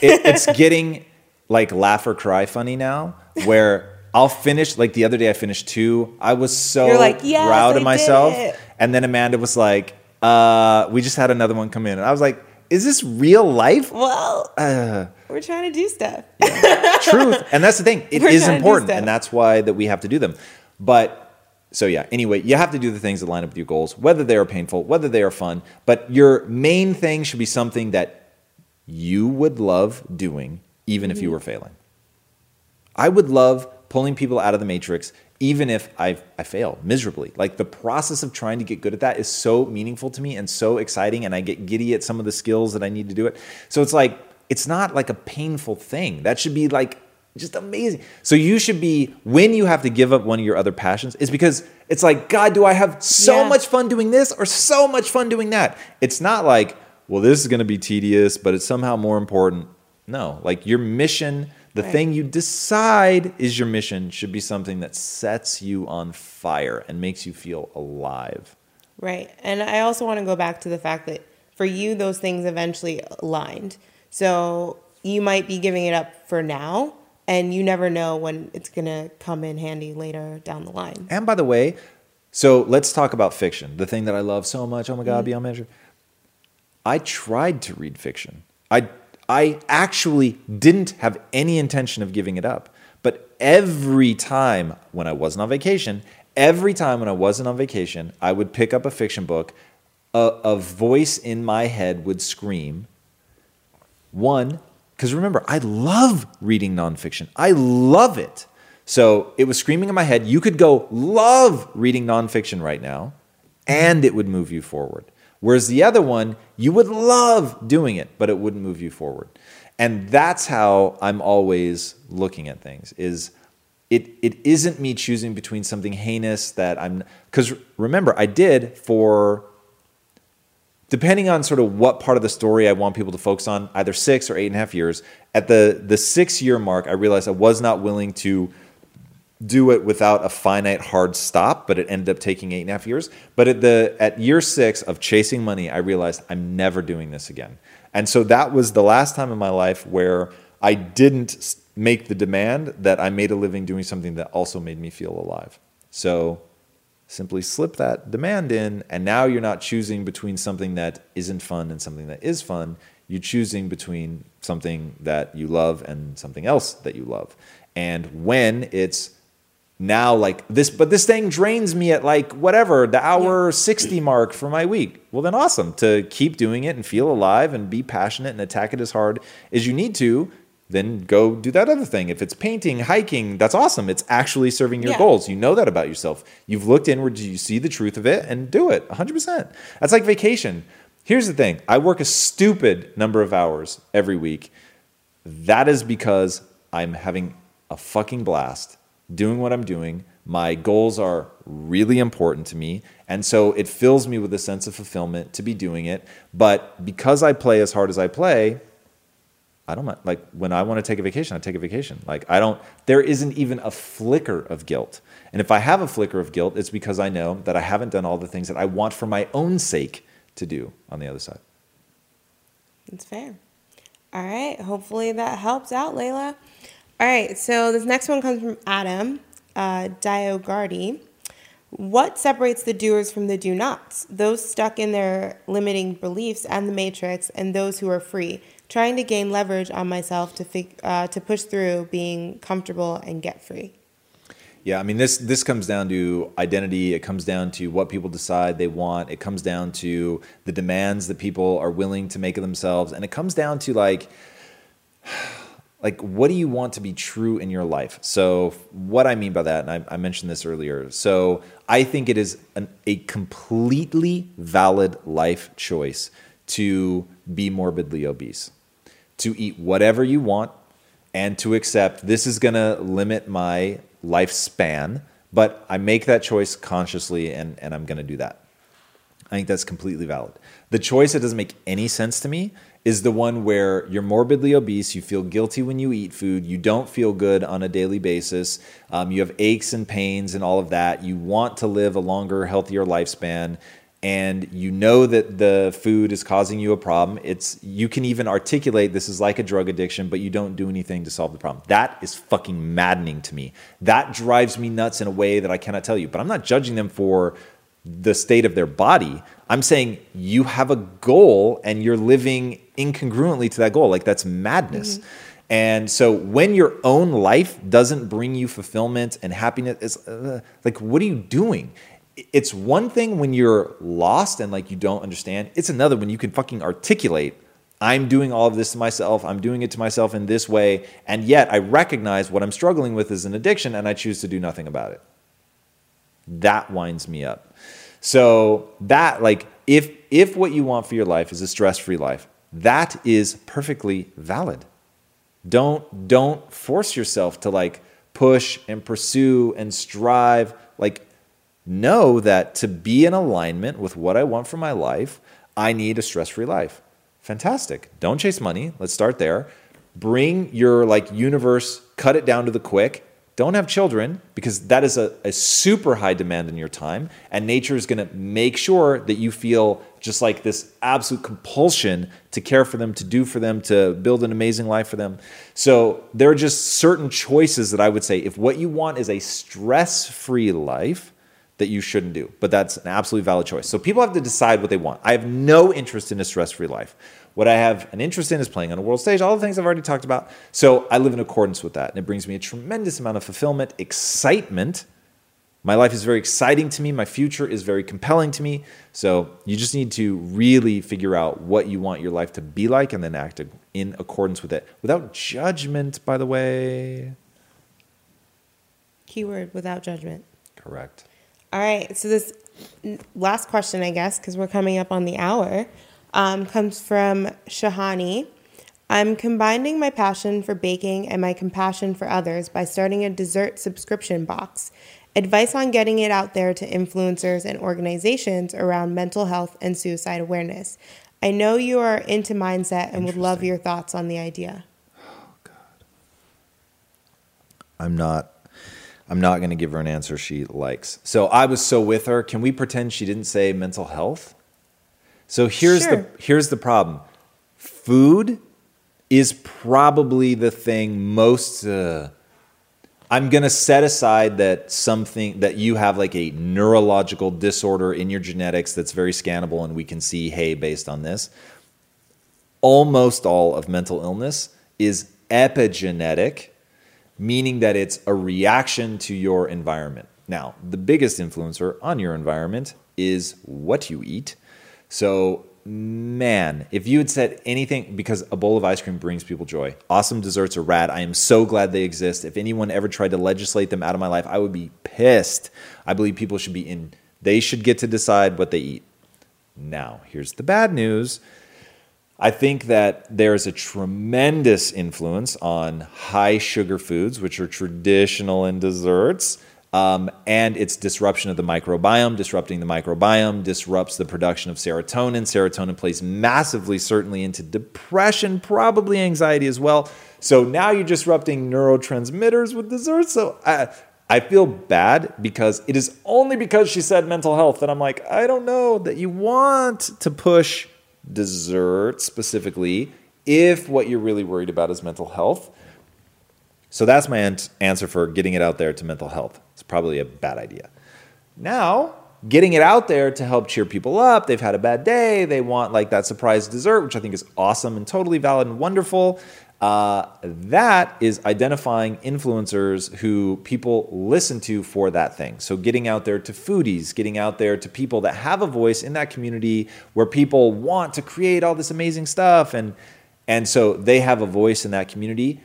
it- it's getting like laugh or cry funny now, where I'll finish. Like the other day, I finished two. I was so like, "Yes, proud of myself. And then Amanda was like, uh, "We just had another one come in," and I was like, "Is this real life?" well, Uh, we're trying to do stuff. truth and that's the thing It We're is trying to do important and that's why that we have to do them but so yeah anyway you have to do the things that line up with your goals whether they are painful whether they are fun but your main thing should be something that you would love doing even if you Mm-hmm. were failing i would love pulling people out of the matrix even if I, I fail miserably. Like the process of trying to get good at that is so meaningful to me and so exciting and i get giddy at some of the skills that i need to do it. So it's like it's not like a painful thing. That should be like just amazing. So you should be when you have to give up one of your other passions is because it's like god do i have so Yeah. much fun doing this or so much fun doing that? It's not like well this is going to be tedious but it's somehow more important. No. Like your mission the Right. thing you decide is your mission should be something that sets you on fire and makes you feel alive Right. And I also want to go back to the fact that for you, those things eventually aligned. So you might be giving it up for now, and you never know when it's going to come in handy later down the line. And by the way, So let's talk about fiction, the thing that I love so much. Oh my God, Mm-hmm. beyond measure. I tried to read fiction. I I actually didn't have any intention of giving it up. But every time when I wasn't on vacation, every time when I wasn't on vacation, I would pick up a fiction book. A, a voice in my head would scream, one, because remember, I love reading nonfiction. I love it. So it was screaming in my head. You could go love reading nonfiction right now, and it would move you forward. Whereas the other one, you would love doing it, but it wouldn't move you forward. And that's how I'm always looking at things is it it isn't me choosing between something heinous that I'm because remember, I did for depending on sort of what part of the story I want people to focus on, either six or eight and a half years. At the the six year mark, I realized I was not willing to do it without a finite hard stop, but it ended up taking eight and a half years. But at the at year six of chasing money, I realized I'm never doing this again. And so that was the last time in my life where I didn't make the demand that I made a living doing something that also made me feel alive. So simply slip that demand in, and now you're not choosing between something that isn't fun and something that is fun. You're choosing between something that you love and something else that you love. And when it's now like this, but this thing drains me at like whatever, the hour 60 mark for my week. Well, then awesome to keep doing it and feel alive and be passionate and attack it as hard as you need to. Then go do that other thing. If it's painting, hiking, that's awesome. It's actually serving your Yeah. goals. You know that about yourself. You've looked inward, Do you see the truth of it, and do it 100%. That's like vacation. Here's the thing I work a stupid number of hours every week. That is because I'm having a fucking blast doing what I'm doing. My goals are really important to me. And so it fills me with a sense of fulfillment to be doing it. But because I play as hard as I play, I don't. Like when I want to take a vacation, I take a vacation. Like I don't, there isn't even a flicker of guilt. And if I have a flicker of guilt, it's because I know that I haven't done all the things that I want for my own sake to do on the other side. That's fair. All right. Hopefully that helps out, Layla. All right. So this next one comes from Adam uh, Diogardi. What separates the doers from the do nots? Those stuck in their limiting beliefs and the matrix, and those who are free, trying to gain leverage on myself to fig- uh, to push through being comfortable and get free. Yeah, I mean this this comes down to identity. It comes down to what people decide they want. It comes down to the demands that people are willing to make of themselves, and it comes down to like like what do you want to be true in your life so what i mean by that and i, I mentioned this earlier so i think it is an, a completely valid life choice to be morbidly obese to eat whatever you want and to accept this is going to limit my lifespan but i make that choice consciously and, and i'm going to do that I think that's completely valid. The choice that doesn't make any sense to me is the one where you're morbidly obese, you feel guilty when you eat food, you don't feel good on a daily basis, um, you have aches and pains and all of that, you want to live a longer, healthier lifespan, and you know that the food is causing you a problem. It's you can even articulate this is like a drug addiction, but you don't do anything to solve the problem. That is fucking maddening to me. That drives me nuts in a way that I cannot tell you. But I'm not judging them for the state of their body. I'm saying you have a goal and you're living incongruently to that goal. Like that's madness. And so when your own life doesn't bring you fulfillment and happiness, it's uh, like, what are you doing? It's one thing when you're lost and like you don't understand. It's another when you can fucking articulate, I'm doing all of this to myself. I'm doing it to myself in this way. And yet I recognize what I'm struggling with is an addiction and I choose to do nothing about it that winds me up. So that like if if what you want for your life is a stress-free life, that is perfectly valid. Don't don't force yourself to like push and pursue and strive like know that to be in alignment with what I want for my life, I need a stress-free life. Fantastic. Don't chase money. Let's start there. Bring your like universe, cut it down to the quick. Don't have children because that is a, a super high demand in your time. And nature is going to make sure that you feel just like this absolute compulsion to care for them, to do for them, to build an amazing life for them. So there are just certain choices that I would say if what you want is a stress free life, that you shouldn't do, but that's an absolutely valid choice. So people have to decide what they want. I have no interest in a stress free life. What I have an interest in is playing on a world stage, all the things I've already talked about. So I live in accordance with that. And it brings me a tremendous amount of fulfillment, excitement. My life is very exciting to me. My future is very compelling to me. So you just need to really figure out what you want your life to be like and then act in accordance with it without judgment, by the way. Keyword without judgment. Correct. All right. So this last question, I guess, because we're coming up on the hour, um, comes from Shahani. I'm combining my passion for baking and my compassion for others by starting a dessert subscription box. Advice on getting it out there to influencers and organizations around mental health and suicide awareness. I know you are into mindset and would love your thoughts on the idea. Oh, God. I'm not I'm not going to give her an answer she likes. So I was so with her. Can we pretend she didn't say mental health? So here's sure. the here's the problem. Food is probably the thing most uh, I'm going to set aside that something that you have like a neurological disorder in your genetics that's very scannable and we can see hey based on this. Almost all of mental illness is epigenetic meaning that it's a reaction to your environment. Now, the biggest influencer on your environment is what you eat. So, man, if you had said anything, because a bowl of ice cream brings people joy, awesome desserts are rad. I am so glad they exist. If anyone ever tried to legislate them out of my life, I would be pissed. I believe people should be in, they should get to decide what they eat. Now, here's the bad news I think that there's a tremendous influence on high sugar foods, which are traditional in desserts, um, and its disruption of the microbiome. Disrupting the microbiome disrupts the production of serotonin. Serotonin plays massively, certainly, into depression, probably anxiety as well. So now you're disrupting neurotransmitters with dessert. So I, I feel bad because it is only because she said mental health that I'm like, I don't know that you want to push dessert specifically if what you're really worried about is mental health. So that's my answer for getting it out there to mental health. Probably a bad idea. Now, getting it out there to help cheer people up. They've had a bad day. They want like that surprise dessert, which I think is awesome and totally valid and wonderful. Uh, that is identifying influencers who people listen to for that thing. So, getting out there to foodies, getting out there to people that have a voice in that community where people want to create all this amazing stuff. And, and so they have a voice in that community.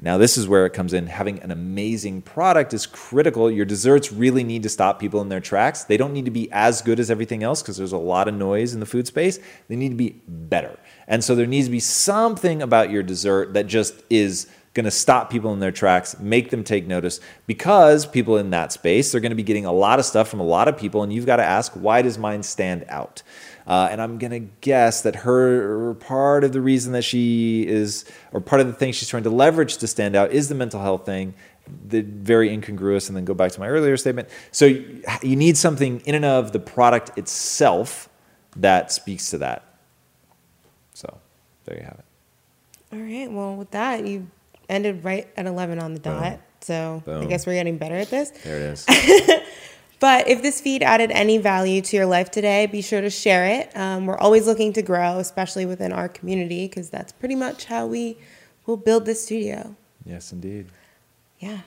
Now, this is where it comes in. Having an amazing product is critical. Your desserts really need to stop people in their tracks. They don't need to be as good as everything else because there's a lot of noise in the food space. They need to be better. And so there needs to be something about your dessert that just is going to stop people in their tracks, make them take notice because people in that space, they're going to be getting a lot of stuff from a lot of people. And you've got to ask, why does mine stand out? Uh, and I'm going to guess that her part of the reason that she is, or part of the thing she's trying to leverage to stand out is the mental health thing. The very incongruous, and then go back to my earlier statement. So you need something in and of the product itself that speaks to that. So there you have it. All right. Well, with that, you ended right at 11 on the dot. Boom. So Boom. I guess we're getting better at this. There it is. but if this feed added any value to your life today, be sure to share it. Um, we're always looking to grow, especially within our community, because that's pretty much how we will build this studio. Yes, indeed. Yeah.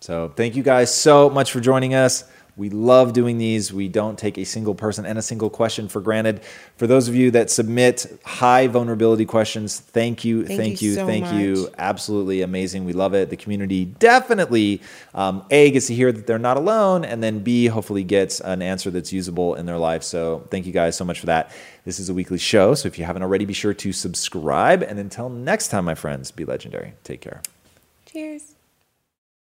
So thank you guys so much for joining us. We love doing these. We don't take a single person and a single question for granted. For those of you that submit high vulnerability questions, thank you, thank, thank you, you so thank much. you. Absolutely amazing. We love it. The community definitely, um, A, gets to hear that they're not alone, and then B, hopefully gets an answer that's usable in their life. So thank you guys so much for that. This is a weekly show. So if you haven't already, be sure to subscribe. And until next time, my friends, be legendary. Take care. Cheers.